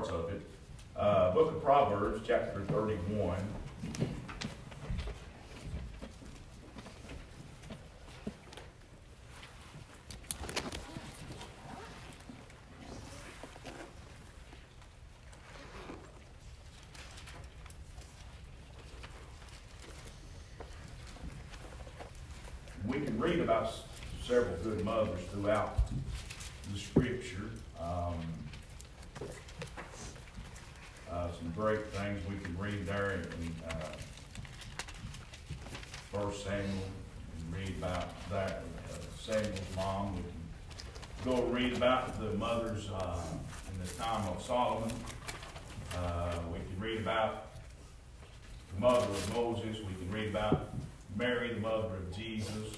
parts of it. Uh, Book of Proverbs, chapter 31. We can read about s- several good mothers throughout the scripture. Um, uh, some great things we can read there in, uh, First Samuel, and read about that, uh, Samuel's mom. We can go read about the mothers, uh, in the time of Solomon. Uh, we can read about the mother of Moses. We can read about Mary, the mother of Jesus.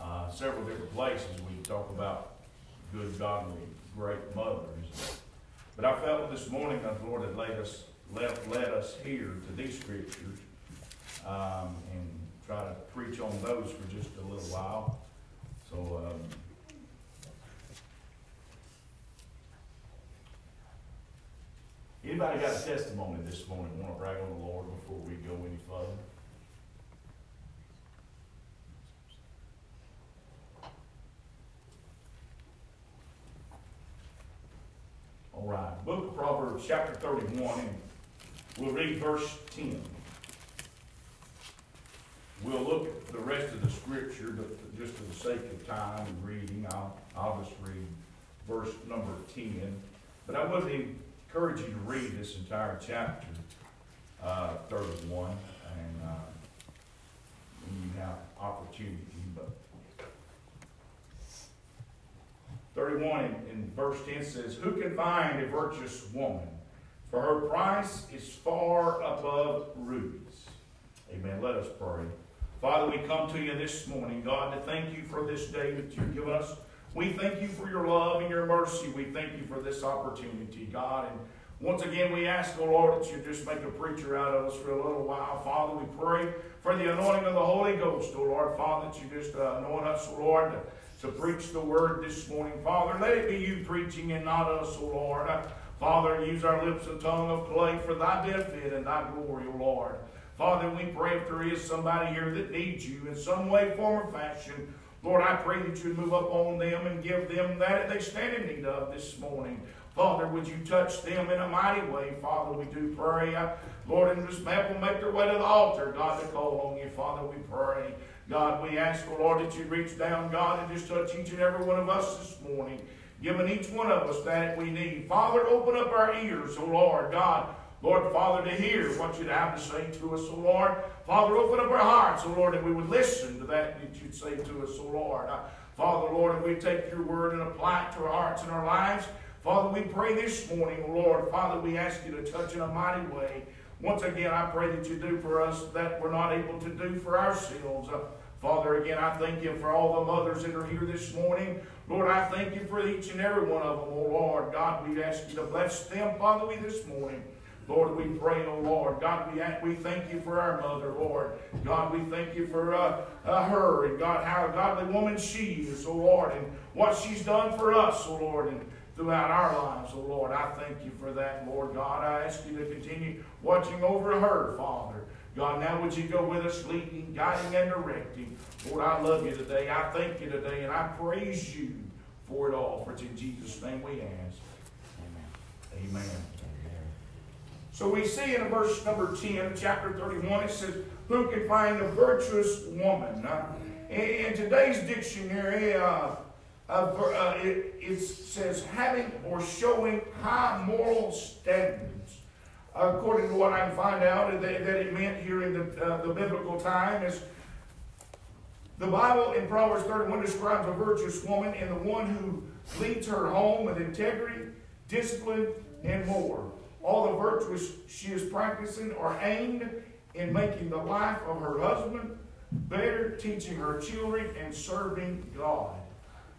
Uh, several different places we talk about good, godly, great mothers. But I felt this morning the Lord had led us, led, led us here to these scriptures, um, and try to preach on those for just a little while. So, um, anybody got a testimony this morning, want to brag on the Lord before we go any further? All right, Book of Proverbs, chapter thirty-one, and we'll read verse ten. We'll look at the rest of the scripture, but just for the sake of time and reading, I'll, I'll just read verse number ten. But I would encourage you to read this entire chapter, uh, thirty-one, and, uh, when you have opportunity, but 31 in, verse 10 says, Who can find a virtuous woman? For her price is far above rubies. Amen. Let us pray. Father, we come to you this morning, God, to thank you for this day that you've given us. We thank you for your love and your mercy. We thank you for this opportunity, God. And once again, we ask, oh Lord, that you just make a preacher out of us for a little while. Father, we pray for the anointing of the Holy Ghost, oh Lord. Father, that you just uh, anoint us, oh Lord, to, preach the word this morning. Father, let it be you preaching and not us, O Lord. Father, use our lips and tongue of clay for thy benefit and thy glory, O Lord. Father, we pray if there is somebody here that needs you in some way, form, or fashion, Lord, I pray that you move up on them and give them that they stand in need of this morning. Father, would you touch them in a mighty way? Father, we do pray. Lord, and this help them make their way to the altar, God, to call on you. Father, we pray. God, we ask, oh Lord, that you reach down, God, and just touch each and every one of us this morning, giving each one of us that we need. Father, open up our ears, oh Lord, God. Lord, Father, to hear what you'd have to say to us, oh Lord. Father, open up our hearts, oh Lord, that we would listen to that that you'd say to us, oh Lord. Uh, Father, Lord, if we take your word and apply it to our hearts and our lives, Father, we pray this morning, oh Lord. Father, we ask you to touch in a mighty way. Once again, I pray that you do for us that we're not able to do for ourselves. Father, again, I thank you for all the mothers that are here this morning. Lord, I thank you for each and every one of them, oh Lord. God, we ask you to bless them, Father, we this morning. Lord, we pray, oh Lord. God, we, we thank you for our mother, Lord. God, we thank you for uh, uh, her and God, how a godly woman she is, oh Lord, and what she's done for us, oh Lord, and throughout our lives, oh Lord. I thank you for that, Lord God. I ask you to continue watching over her, Father. God, now would you go with us, leading, guiding, and directing. Lord, I love you today. I thank you today, and I praise you for it all. For it's in Jesus' name we ask. Amen. Amen. So we see in verse number 10, chapter 31, it says, Who can find a virtuous woman? Uh, in today's dictionary, uh, uh, uh, it, it, says having or showing high moral standards. According to what I can find out, that, it meant here in the, uh, the biblical time is the Bible in Proverbs 31 describes a virtuous woman and the one who leads her home with integrity, discipline, and more. All the virtues she is practicing are aimed in making the life of her husband better, teaching her children, and serving God.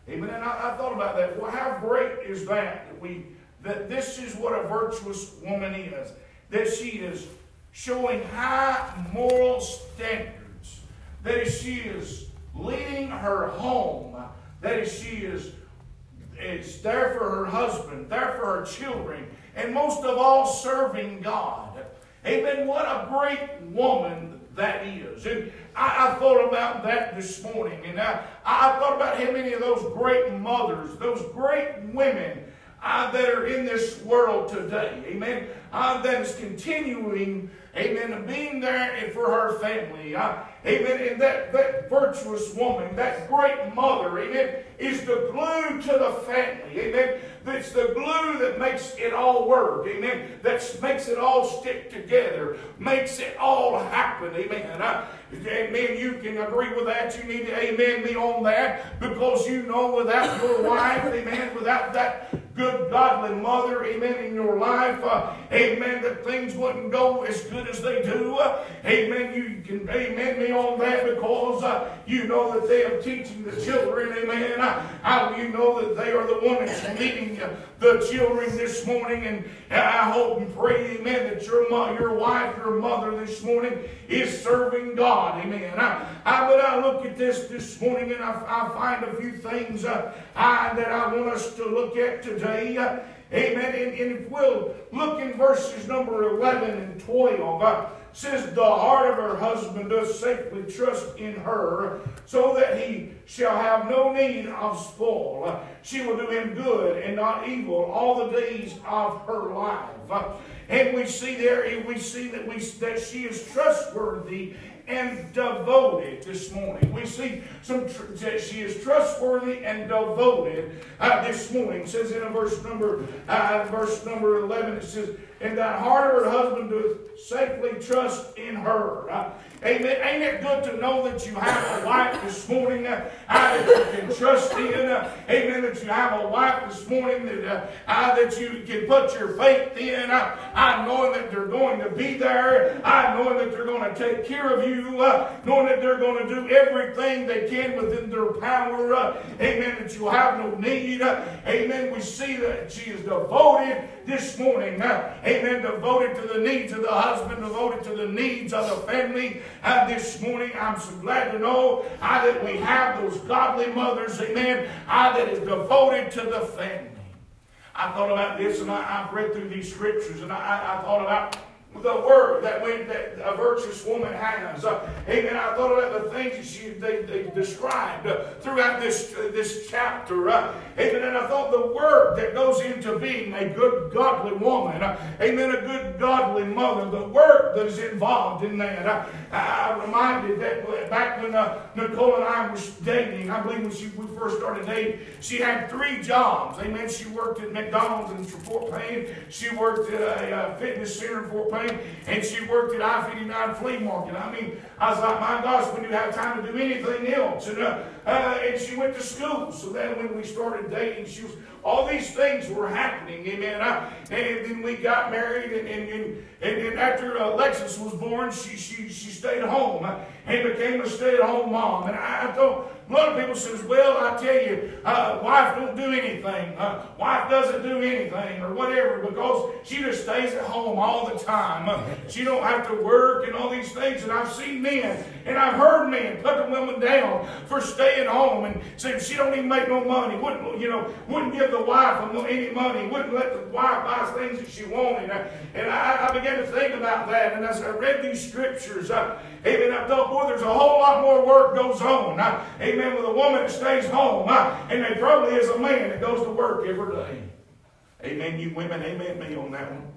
Amen. And I, I thought about that. Well, how great is that? That we that this is what a virtuous woman is. That she is showing high moral standards. That she is leading her home. That she is is there for her husband, there for her children, and most of all, serving God. Amen. What a great woman that is. And I, I thought about that this morning, and I, I thought about how many of those great mothers, those great women uh, that are in this world today. Amen. Uh, that is continuing, amen, being there for her family. Uh, amen. And that, that virtuous woman, that great mother, amen, is the glue to the family. Amen. That's the glue that makes it all work. Amen. That makes it all stick together. Makes it all happen. Amen. Uh, amen. You can agree with that. You need to amen me on that because you know without your wife, amen, without that good, godly mother, amen, in your life, uh, amen, that things wouldn't go as good as they do. Uh, amen. You can amen on that because uh, you know that they are teaching the children, amen. Uh, how you know that they are the one that's leading uh, the children this morning. And I hope and pray, amen, that your, your wife, your mother this morning is serving God, amen. I, I, but I look at this this morning and I, I find a few things uh, I, that I want us to look at today. Uh, amen. And, and, if we'll look in verses number 11 and 12, uh, says, The heart of her husband does safely trust in her, so that he shall have no need of spoil. She will do him good and not evil all the days of her life. And we see there, we see that we that she is trustworthy and devoted this morning. We see some tr- that she is trustworthy and devoted uh, this morning. It says in verse number uh, verse number eleven, it says, "And that heart her husband doeth safely trust in her." Uh, Amen. Ain't it good to know that you have a wife this morning uh, that you can trust in? Uh, amen. That you have a wife this morning that uh, uh, that you can put your faith in. Uh, I knowing that they're going to be there. I knowing that they're going to take care of you. Uh, knowing that they're going to do everything they can within their power. Uh, amen. That you have no need. Amen. We see that she is devoted this morning. Amen. Devoted to the needs of the husband. Devoted to the needs of the family uh, this morning. I'm so glad to know uh, that we have those godly mothers, amen, uh, that is devoted to the family. I thought about this and I, have read through these scriptures and I, I thought about the word that, when, that a virtuous woman has. Uh, amen. I thought about the things that she, they, they described uh, throughout this, uh, this chapter. Uh, amen. And I thought the word that goes into being a good, godly woman. Uh, amen. A good, godly mother. The work that is involved in that. Uh, I, reminded that back when Nicole and I was dating, I believe when she, we first started dating, she had three jobs. Amen. She worked at McDonald's in Fort Payne. She worked at a, a fitness center in Fort Payne and she worked at I-59 flea market. I mean, I was like, my gosh, when you have time to do anything else? And, uh, uh, and she went to school. So then when we started dating, she was, all these things were happening, amen. I, and then we got married, and, and, and, and, and after Alexis was born, she, she, she stayed home and became a stay-at-home mom. And I, I thought, a lot of people says, well, I tell you, uh, wife don't do anything. Uh, wife doesn't do anything or whatever because she just stays at home all the time. Uh, she don't have to work and all these things. And I've seen men and I've heard men put the women down for staying home and saying she don't even make no money. Wouldn't, you know, wouldn't give the wife any money. Wouldn't let the wife buy things that she wanted. And I, I began to think about that. And as I read these scriptures, I, amen, I thought, boy, there's a whole lot more work goes on. Amen amen, with a woman that stays home. And there probably is a man that goes to work every day. Amen, you women, amen me on that one.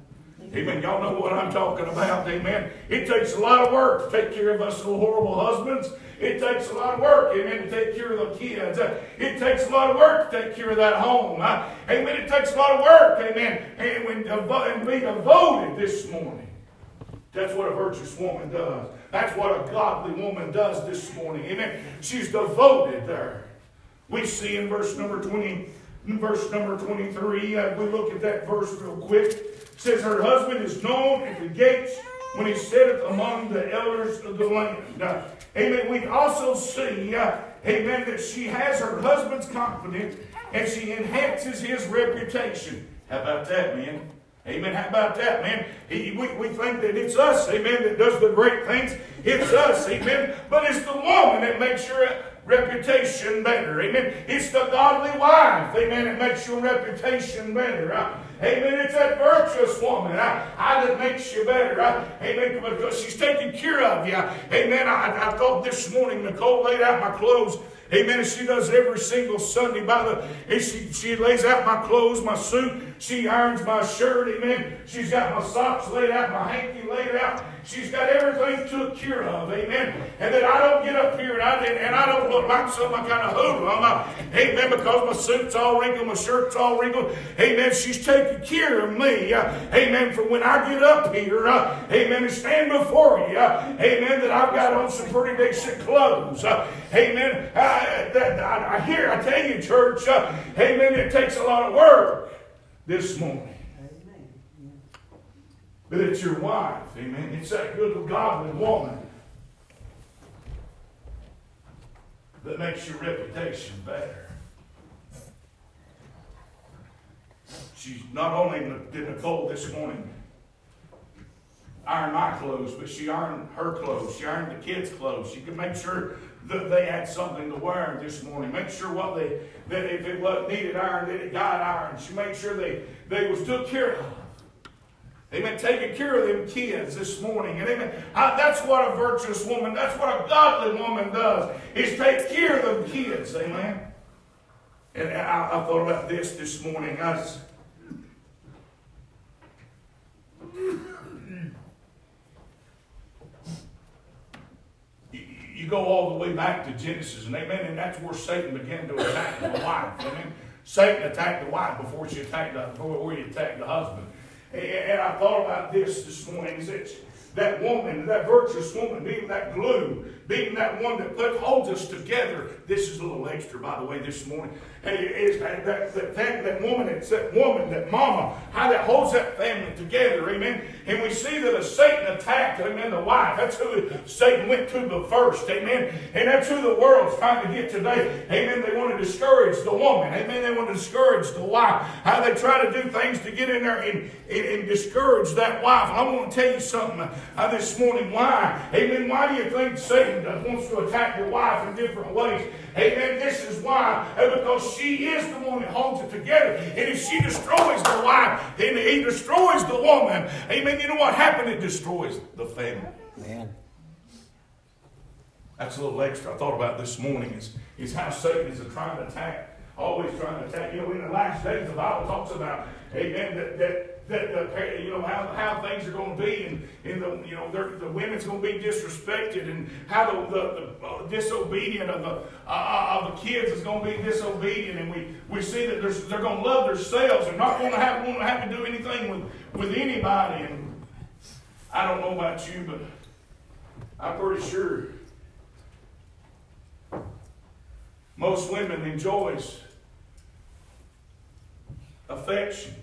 Amen. Y'all know what I'm talking about. Amen. It takes a lot of work to take care of us little horrible husbands. It takes a lot of work, amen, to take care of the kids. It takes a lot of work to take care of that home. Amen. It takes a lot of work, amen, and, when, and be devoted this morning. That's what a virtuous woman does. That's what a godly woman does this morning. Amen. She's devoted there. We see in verse number 20, verse number 23, uh, we look at that verse real quick. It says, Her husband is known at the gates when he sitteth among the elders of the land. Amen. We also see, uh, amen, that she has her husband's confidence and she enhances his reputation. How about that, man? Amen. How about that, man? He, we, we think that it's us, amen, that does the great things. It's us, amen. But it's the woman that makes your reputation better. Amen. It's the godly wife. Amen. It makes your reputation better. Amen. It's that virtuous woman. Uh, that makes you better. Amen. Because she's taking care of you. Amen. I, I thought this morning Nicole laid out my clothes Amen. And she does every single Sunday by the, and she, she lays out my clothes, my suit. She irons my shirt. Amen. She's got my socks laid out, my hanky laid out. She's got everything took care of. Amen. And then I don't get up here and I, and I don't look like some kind of hoodlum. Amen. Because my suit's all wrinkled, my shirt's all wrinkled. Amen. She's taking care of me. Uh, amen. For when I get up here, uh, amen, and stand before you, uh, amen, that I've got on some pretty decent clothes. Amen. I, that, I, I, hear, I tell you, church, amen, it takes a lot of work this morning. But it's your wife, amen. It's that good, godly woman that makes your reputation better. She's not only did Nicole this morning iron my clothes, but she ironed her clothes. She ironed the kids' clothes. She could make sure that they had something to wear this morning. Make sure what they that if it wasn't needed iron, that it got ironed. She made sure they they was took care of. Amen. Taking care of them kids this morning. And amen. I, that's what a virtuous woman, that's what a godly woman does, is take care of them kids. Amen. And I, I thought about this this morning. I was, you go all the way back to Genesis, and amen, and that's where Satan began to attack the wife. Amen. Satan attacked the wife before she attacked the, before he attacked the husband. And I thought about this this morning. Is that that woman, that virtuous woman, being that glue, being that one that put, holds us together. This is a little extra, by the way, this morning. Is that, that, that, that woman, it's that woman, that mama, how that holds that family together, amen. And we see that as Satan attacked, amen, the wife. That's who Satan went to the first, amen. And that's who the world's trying to get today, amen. They want to discourage the woman, amen. They want to discourage the wife. How they try to do things to get in there and, and, and discourage that wife. I want to tell you something uh, this morning. Why? Amen. Why do you think Satan wants to attack your wife in different ways? Amen. This is why. Uh, because she is the one that holds it together. And if she destroys the wife, then he destroys the woman. Amen. You know what happened? It destroys the family. Man. That's a little extra I thought about this morning is, is how Satan is trying to attack, always trying to attack. You know, in the last days, the Bible talks about, amen, that, that that the, you know how, how things are going to be, and, and the you know the women's going to be disrespected, and how the, the, the uh, disobedient of the uh, uh, of the kids is going to be disobedient, and we, we see that they're going to love themselves. And not going to have want to have to do anything with with anybody. And I don't know about you, but I'm pretty sure most women enjoys affection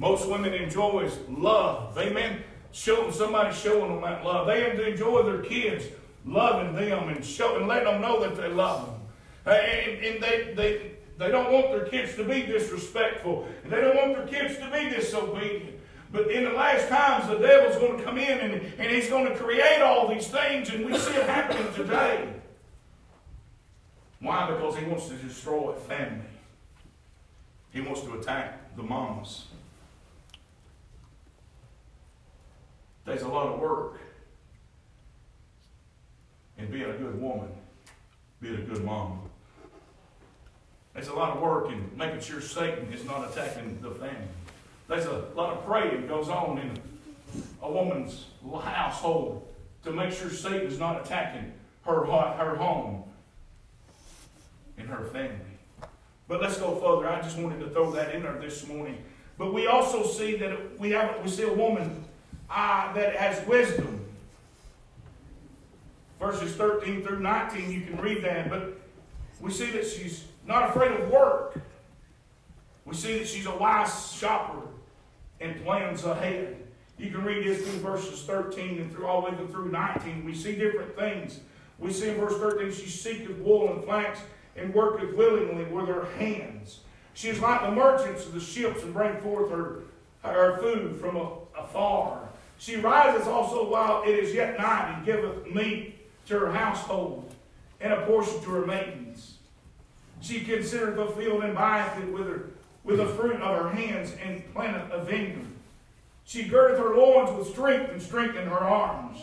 most women enjoys love. Amen. Showing somebody showing them that love. They enjoy their kids loving them and showing, letting them know that they love them. Uh, and, and they, they, they don't want their kids to be disrespectful. And they don't want their kids to be disobedient. But in the last times, the devil's going to come in and, and he's going to create all these things, and we see it happening today. Why? Because he wants to destroy family. He wants to attack the moms. Takes a lot of work in being a good woman, being a good mom. There's a lot of work in making sure Satan is not attacking the family. There's a lot of praying goes on in a woman's household to make sure Satan is not attacking her, her home and her family. But let's go further. I just wanted to throw that in there this morning. But we also see that we have we see a woman uh, that has wisdom. Verses 13 through 19, you can read that, but we see that she's not afraid of work. We see that she's a wise shopper and plans ahead. You can read this through verses 13 and through all the way through 19. We see different things. We see in verse 13, she seeketh wool and flax and worketh willingly with her hands. She is like the merchants of the ships and bring forth her, her food from afar. She rises also while it is yet night and giveth meat to her household and a portion to her maidens. She considereth the field and buyeth it with, her, with the fruit of her hands and planteth a vineyard. She girdeth her loins with strength and strengthened her arms.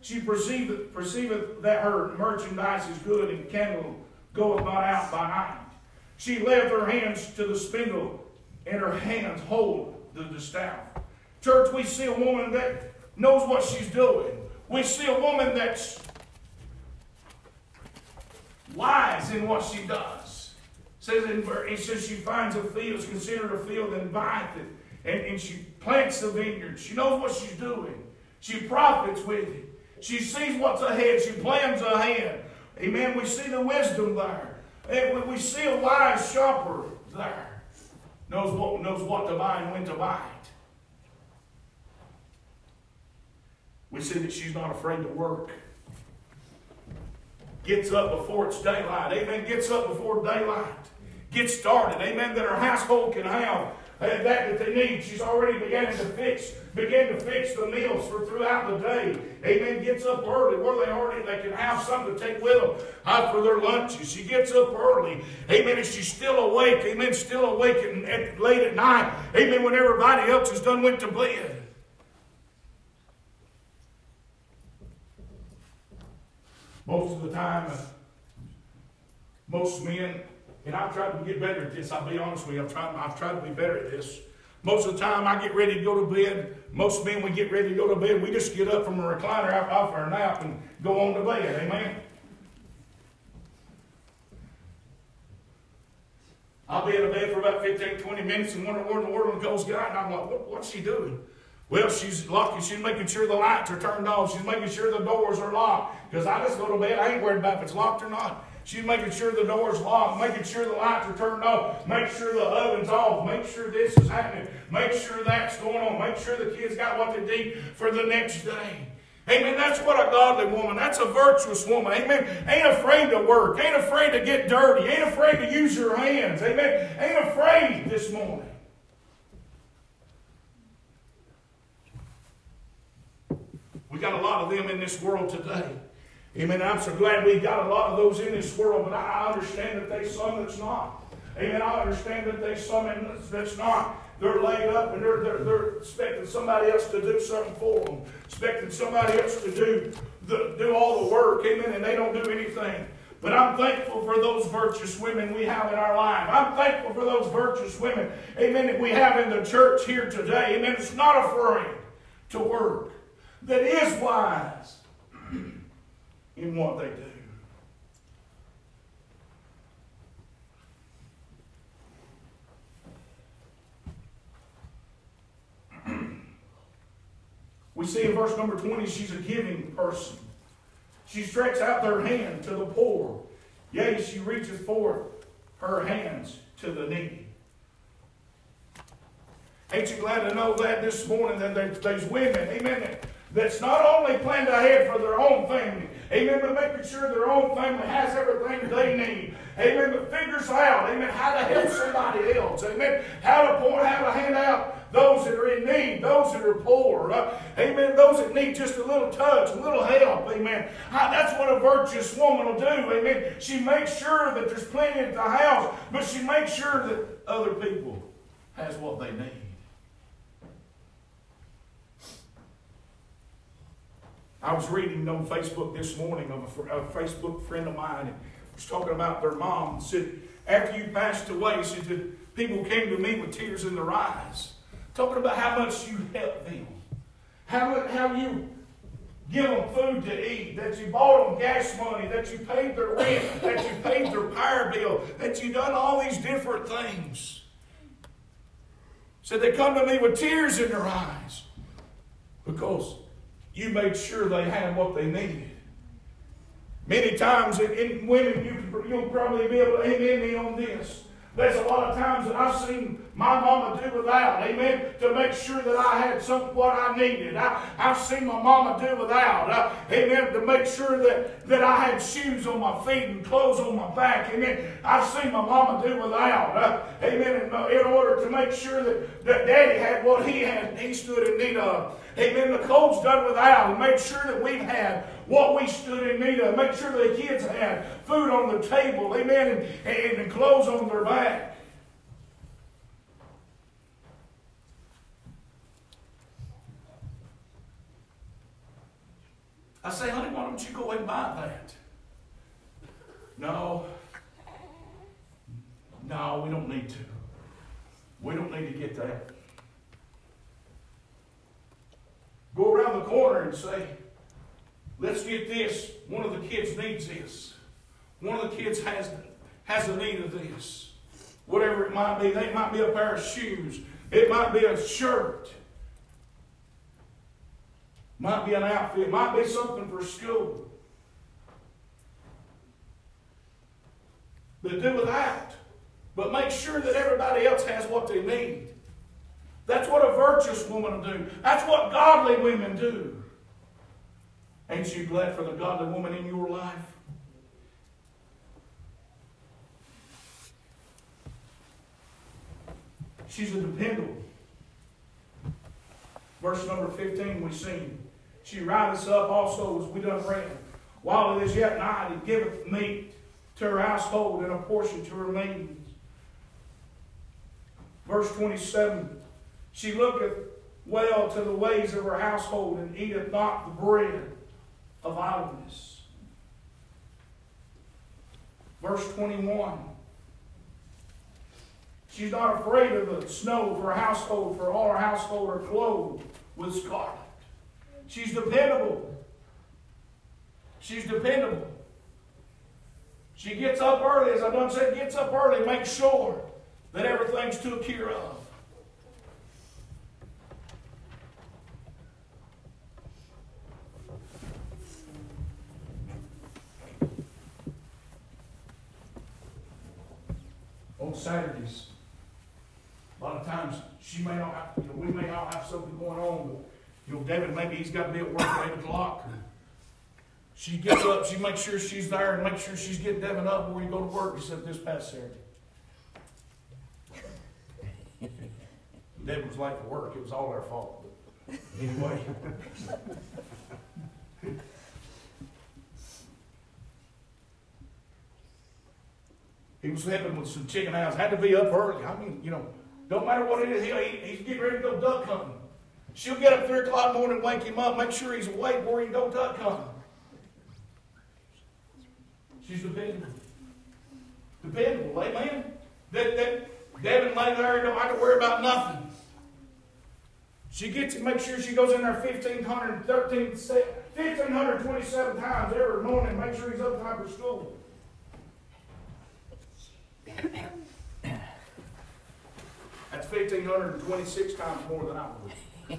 She perceiveth, perceiveth that her merchandise is good and candle goeth not out by night. She layeth her hands to the spindle and her hands hold the distaff. Church, we see a woman that knows what she's doing. We see a woman that's wise in what she does. It says in, it says she finds a field, is considered a field and buyeth it. And, and she plants the vineyard. She knows what she's doing. She profits with it. She sees what's ahead. She plans ahead. Amen. We see the wisdom there. And we see a wise shopper there. Knows what, knows what to buy and when to buy it. We see that she's not afraid to work. Gets up before it's daylight. Amen. Gets up before daylight. Gets started. Amen. That her household can have eh, that that they need. She's already beginning to fix, begin to fix the meals for throughout the day. Amen. Gets up early where they already they can have something to take with them out for their lunches. She gets up early. Amen. And she's still awake. Amen. Still awake and late at night. Amen. When everybody else has done went to bed. Most of the time, uh, most men, and I've tried to get better at this, I'll be honest with you, I've tried, I've tried to be better at this. Most of the time, I get ready to go to bed. Most men, we get ready to go to bed, we just get up from a recliner off our nap and go on to bed. Amen? I'll be in the bed for about 15, 20 minutes and wonder where in the world goes God. And I'm like, what, what's she doing? Well, she's locking, she's making sure the lights are turned off. She's making sure the doors are locked. Because I just go to bed, I ain't worried about if it's locked or not. She's making sure the door's locked, making sure the lights are turned off, make sure the oven's off, make sure this is happening, make sure that's going on, make sure the kids got what they need for the next day. Amen. That's what a godly woman, that's a virtuous woman. Amen. Ain't afraid to work, ain't afraid to get dirty, ain't afraid to use your hands. Amen. Ain't afraid this morning. We got a lot of them in this world today. Amen. I'm so glad we got a lot of those in this world, but I understand that there's some that's not. Amen. I understand that there's some that's not. They're laid up and they're, they're, they're expecting somebody else to do something for them, expecting somebody else to do, the, do all the work. Amen. And they don't do anything. But I'm thankful for those virtuous women we have in our life. I'm thankful for those virtuous women, amen, that we have in the church here today. Amen. It's not afraid to work that is wise in what they do. we see in verse number 20, she's a giving person. She stretches out her hand to the poor. Yea, she reaches forth her hands to the needy. Ain't you glad to know that this morning that there's women, amen, that's not only planned ahead for their own family, amen, but making sure their own family has everything they need. Amen, but figures out, amen, how to help somebody else. Amen, how to point, how to hand out those that are in need, those that are poor. Uh, amen, those that need just a little touch, a little help. Amen. That's what a virtuous woman will do. Amen. She makes sure that there's plenty at the house, but she makes sure that other people has what they need. I was reading on Facebook this morning of a, a Facebook friend of mine and was talking about their mom and said, after you passed away, said, people came to me with tears in their eyes, talking about how much you helped them, how, how you give them food to eat, that you bought them gas money, that you paid their rent, that you paid their power bill, that you done all these different things. Said they come to me with tears in their eyes because you made sure they had what they needed. Many times, in, in women, you, you'll probably be able to amen me on this. There's a lot of times that I've seen my mama do without, amen, to make sure that I had some what I needed. I, I've seen my mama do without, uh, amen, to make sure that, that I had shoes on my feet and clothes on my back, amen. I've seen my mama do without, uh, amen, in, in order to make sure that, that daddy had what he had, he stood in need of. Amen. The clothes done without and make sure that we've had what we stood in need of. Make sure the kids had food on the table. Amen. And, and, and clothes on their back. I say, honey, why don't you go and buy that? No. No, we don't need to. We don't need to get that. Go around the corner and say, let's get this. One of the kids needs this. One of the kids has, has a need of this. Whatever it might be. They might be a pair of shoes. It might be a shirt. Might be an outfit. Might be something for school. But do without. But make sure that everybody else has what they need. That's what a virtuous woman will do. That's what godly women do. Ain't you glad for the godly woman in your life? She's a dependable. Verse number 15 we seen. She rideth up also as we done read. While it is yet night, he giveth meat to her household and a portion to her maidens. Verse 27 She looketh well to the ways of her household and eateth not the bread of idleness. Verse 21 She's not afraid of the snow for her household, for all her household are clothed with scarlet. She's dependable. She's dependable. She gets up early, as I've done said, gets up early, makes sure that everything's took care of. On Saturdays, a lot of times she may not have, you know, we may not have something going on, but you know, David maybe he's got to be at work at eight o'clock. She gets up, she makes sure she's there and makes sure she's getting Devin up before you go to work, except this past Saturday. Devin was late for work, it was all their fault. But anyway. he was helping with some chicken house, had to be up early. I mean, you know, don't matter what it is, he, he's getting ready to go duck hunting. She'll get up 3 o'clock in the morning, wake him up, make sure he's awake before he go duck hunting. She's dependable. Dependable, amen? That, that Devin lay there and don't have to worry about nothing. She gets to make sure she goes in there 1,513, 1,527 times every morning, make sure he's up time for school. That's 1,526 times more than I would. I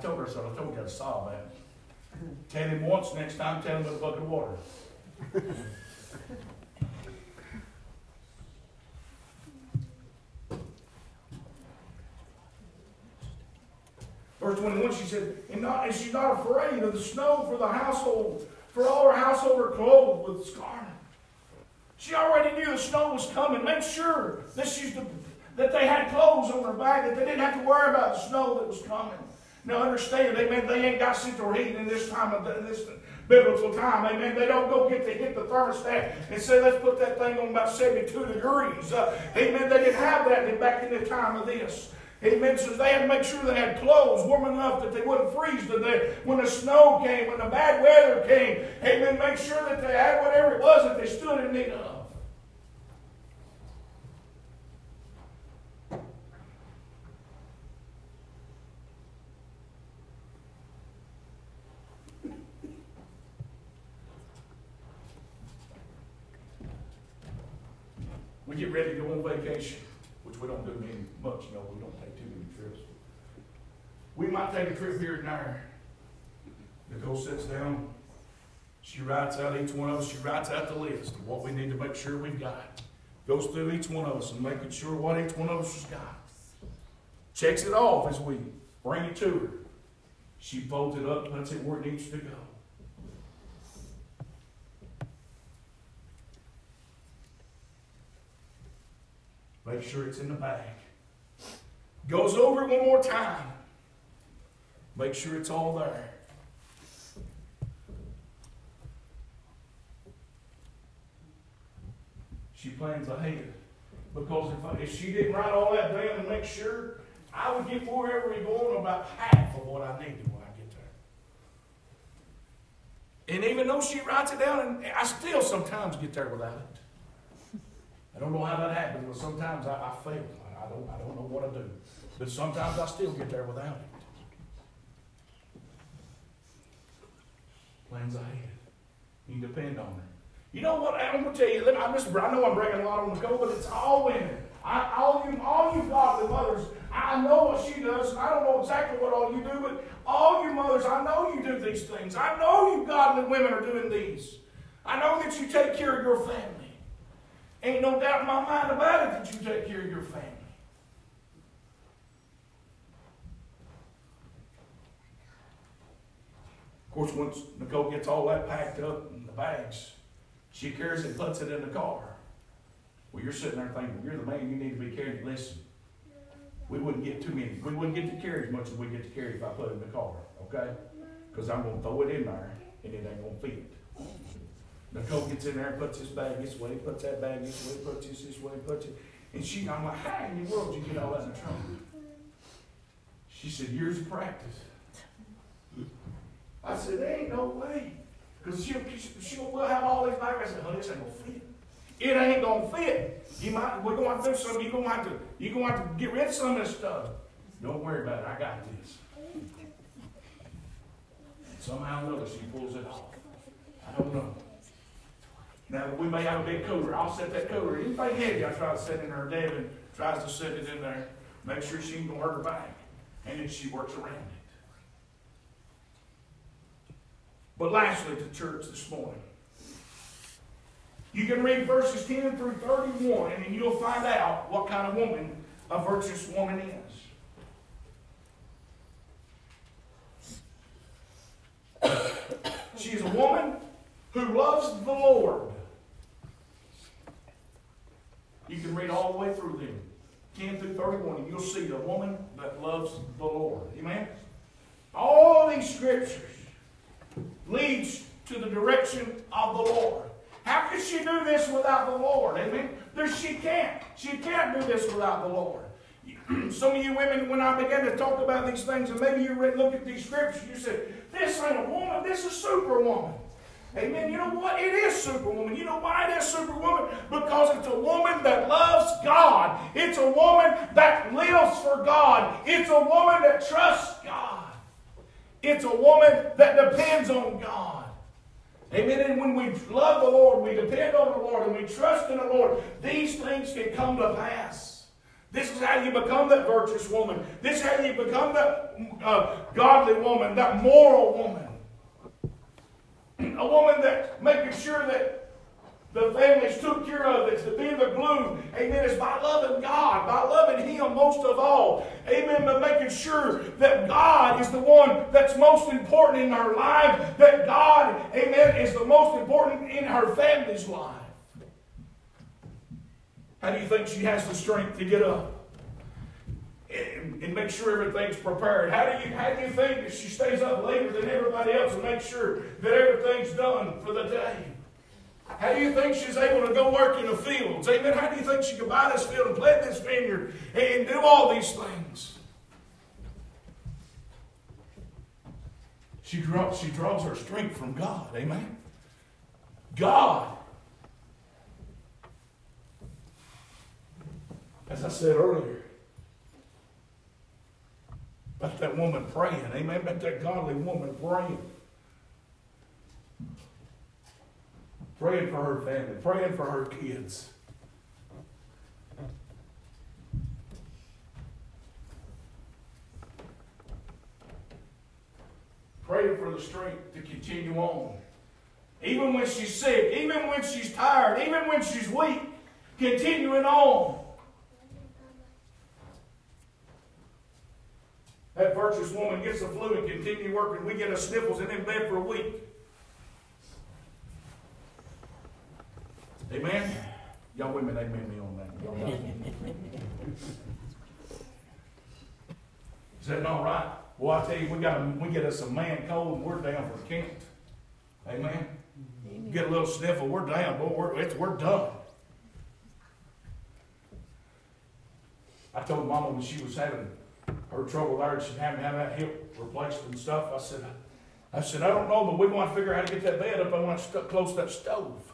told her so. I told her to solve that. Tell him once, next time tell him with a bucket of water. Verse 21, she said, and, not, and she's not afraid of the snow for the household, for all her household are clothed with scarlet. She already knew the snow was coming. Make sure that, she's the, that they had clothes on their back, that they didn't have to worry about the snow that was coming. Now understand, amen, they ain't got central heat in this time of this biblical time. Amen. They don't go get to hit the thermostat and say, let's put that thing on about 72 degrees. Uh, amen. They didn't have that back in the time of this. Amen. So they had to make sure they had clothes warm enough that they wouldn't freeze to death. When the snow came, when the bad weather came, amen, make sure that they had whatever it was that they stood in need of. We get ready to go on vacation, which we don't do many much, you know, we don't take too many trips. We might take a trip here and there. Nicole sits down, she out each one of us, she writes out the list of what we need to make sure we've got. Goes through each one of us and making sure what each one of us has got. Checks it off as we bring it to her. She folds it up, and puts it where it needs to go. Make sure it's in the bag. Goes over it one more time. Make sure it's all there. She plans ahead. Because if, I, if she didn't write all that down and make sure, I would get wherever we're going about half of what I needed when I get there. And even though she writes it down, and I still sometimes get there without it. I don't know how that happens, but sometimes I, I fail. I, I don't, I don't know what to do. But sometimes I still get there without it. Plans ahead. You can depend on it. You know what? I'm gonna tell you. I'm just. I know I'm bringing a lot on the go, but it's all women. I, all you, all you godly mothers. I know what she does. I don't know exactly what all you do, but all you mothers, I know you do these things. I know you godly women are doing these. I know that you take care of your family. Ain't no doubt in my mind about it that you take care of your family. Of course, once Nicole gets all that packed up in the bags, she carries it, puts it in the car. Well, you're sitting there thinking, you're the man, you need to be carrying. Listen, we wouldn't get too many. We wouldn't get to carry as much as we get to carry if I put it in the car, okay? Because I'm going to throw it in there and it ain't going to fit. Nicole gets in there, and puts his bag this way, puts that bag this way, puts this this way, puts it. And she, I'm like, how in the world did you get all that in the trunk? She said, years of practice. I said, there ain't no way. Because she'll, she'll we'll have all these said, honey, this ain't gonna fit. It ain't gonna fit. You might we're have to do something, you're gonna have to you're gonna have to get rid of some of this stuff. Don't worry about it, I got this. Somehow or another she pulls it off. I don't know. Now we may have a big cooler. I'll set that cooler. Anything heavy, I try to set in her. Devin tries to set it in there. Make sure she can gonna her back. And then she works around it. But lastly, to church this morning. You can read verses 10 through 31, and you'll find out what kind of woman a virtuous woman is. she is a woman who loves the Lord. You can read all the way through them, 10 through 31, and you'll see a woman that loves the Lord. Amen? All these scriptures leads to the direction of the Lord. How can she do this without the Lord? Amen. There, she can't. She can't do this without the Lord. Some of you women, when I began to talk about these things, and maybe you read, look at these scriptures, you said, "This ain't a woman. This is superwoman." Amen. You know what? It is superwoman. You know why it is superwoman? Because it's a woman that loves God. It's a woman that lives for God. It's a woman that trusts God. It's a woman that depends on God. Amen. And when we love the Lord, we depend on the Lord, and we trust in the Lord, these things can come to pass. This is how you become that virtuous woman. This is how you become that uh, godly woman, that moral woman. A woman that making sure that the families took care of it, to be the glue. Amen. Is by loving God, by loving Him most of all. Amen. But making sure that God is the one that's most important in her life, that God, amen, is the most important in her family's life. How do you think she has the strength to get up? And, and, make sure everything's prepared. How do you how do you think that she stays up later than everybody else and make sure that everything's done for the day? How do you think she's able to go work in the fields? Amen. How do you think she could buy this field and plant this vineyard and do all these things? She draws, she draws her strength from God. Amen. God. As I said earlier, about that woman praying. Amen. About that godly woman praying. Praying for her family, praying for her kids. Praying for the strength to continue on. Even when she's sick, even when she's tired, even when she's weak, continuing on. That virtuous woman gets the flu and continue working. We get a sniffles and in bed for a week. Amen? Y'all women, amen me on that. Is that not right? Well, I tell you, we got, we get us a man cold and we're down for Kent. Amen? Get a little sniffle, we're down, boy, we're, it's, we're done. I told Mama when she was having her trouble there, she having to have that hip replaced and stuff, I said, I said, I don't know, but we want to figure out how to get that bed up, I want to st- close that stove.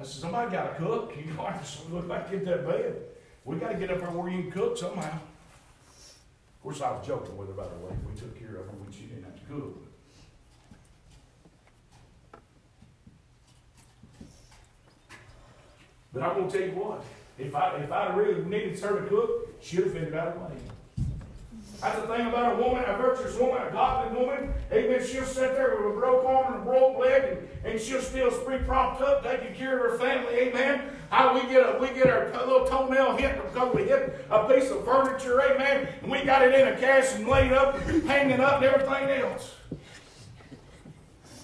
I said, somebody gotta cook, you know, I just look back that bed. We gotta get up there where you can cook somehow. Of course, I was joking with her, by the way, we took care of her when she didn't have to cook. But I'm gonna tell you what, if I, if I really needed her to cook, she'd have figured out a way. That's the thing about a woman, a virtuous woman, a godly woman. Amen. She'll sit there with a broke arm and a broke leg, and, and she'll still be propped up, taking care of her family. Amen. How we get a we get our little toenail hit because we hit a piece of furniture. Amen. And we got it in a cast and laid up, hanging up, and everything else.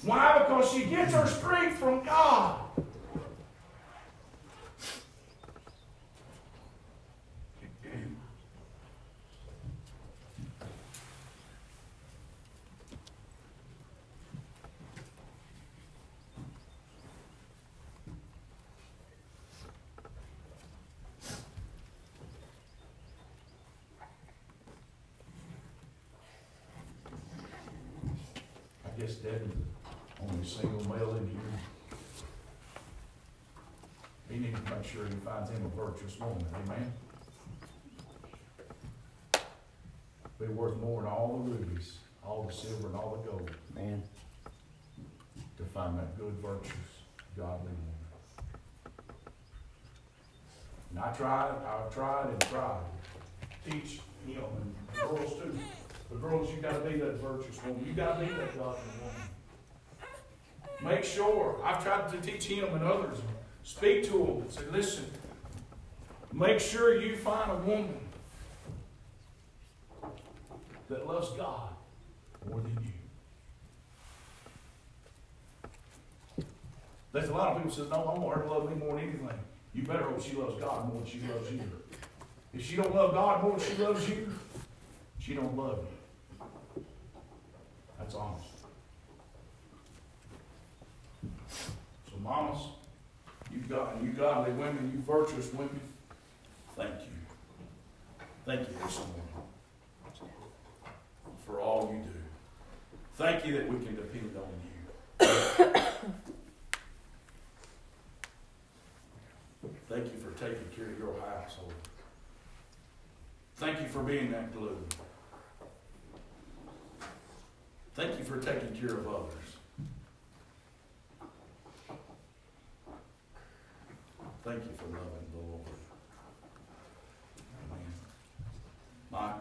Why? Because she gets her strength from God. I guess Devin's the only single male in here. He needs to make sure he finds him a virtuous woman, amen? Be worth more than all the rubies, all the silver and all the gold, Man. to find that good, virtuous, godly woman. And I tried, I've tried and tried to teach him, and girls too. But girls, you gotta be that virtuous woman, you gotta be that godly woman. Make sure, I've tried to teach him and others, speak to them and say, listen, make sure you find a woman that loves God more than you. There's a lot of people says, no, I want her to love me more than anything. You better hope she loves God more than she loves you. If she don't love God more than she loves you, she don't love you. That's honest. So mamas, you got you godly women, you virtuous women, thank you. Thank you for all you do. Thank you that we can depend on you. Thank you for taking care of your household. Thank you for being that glue. Thank you for taking care of others. Thank you for loving the Lord. Amen. Mike.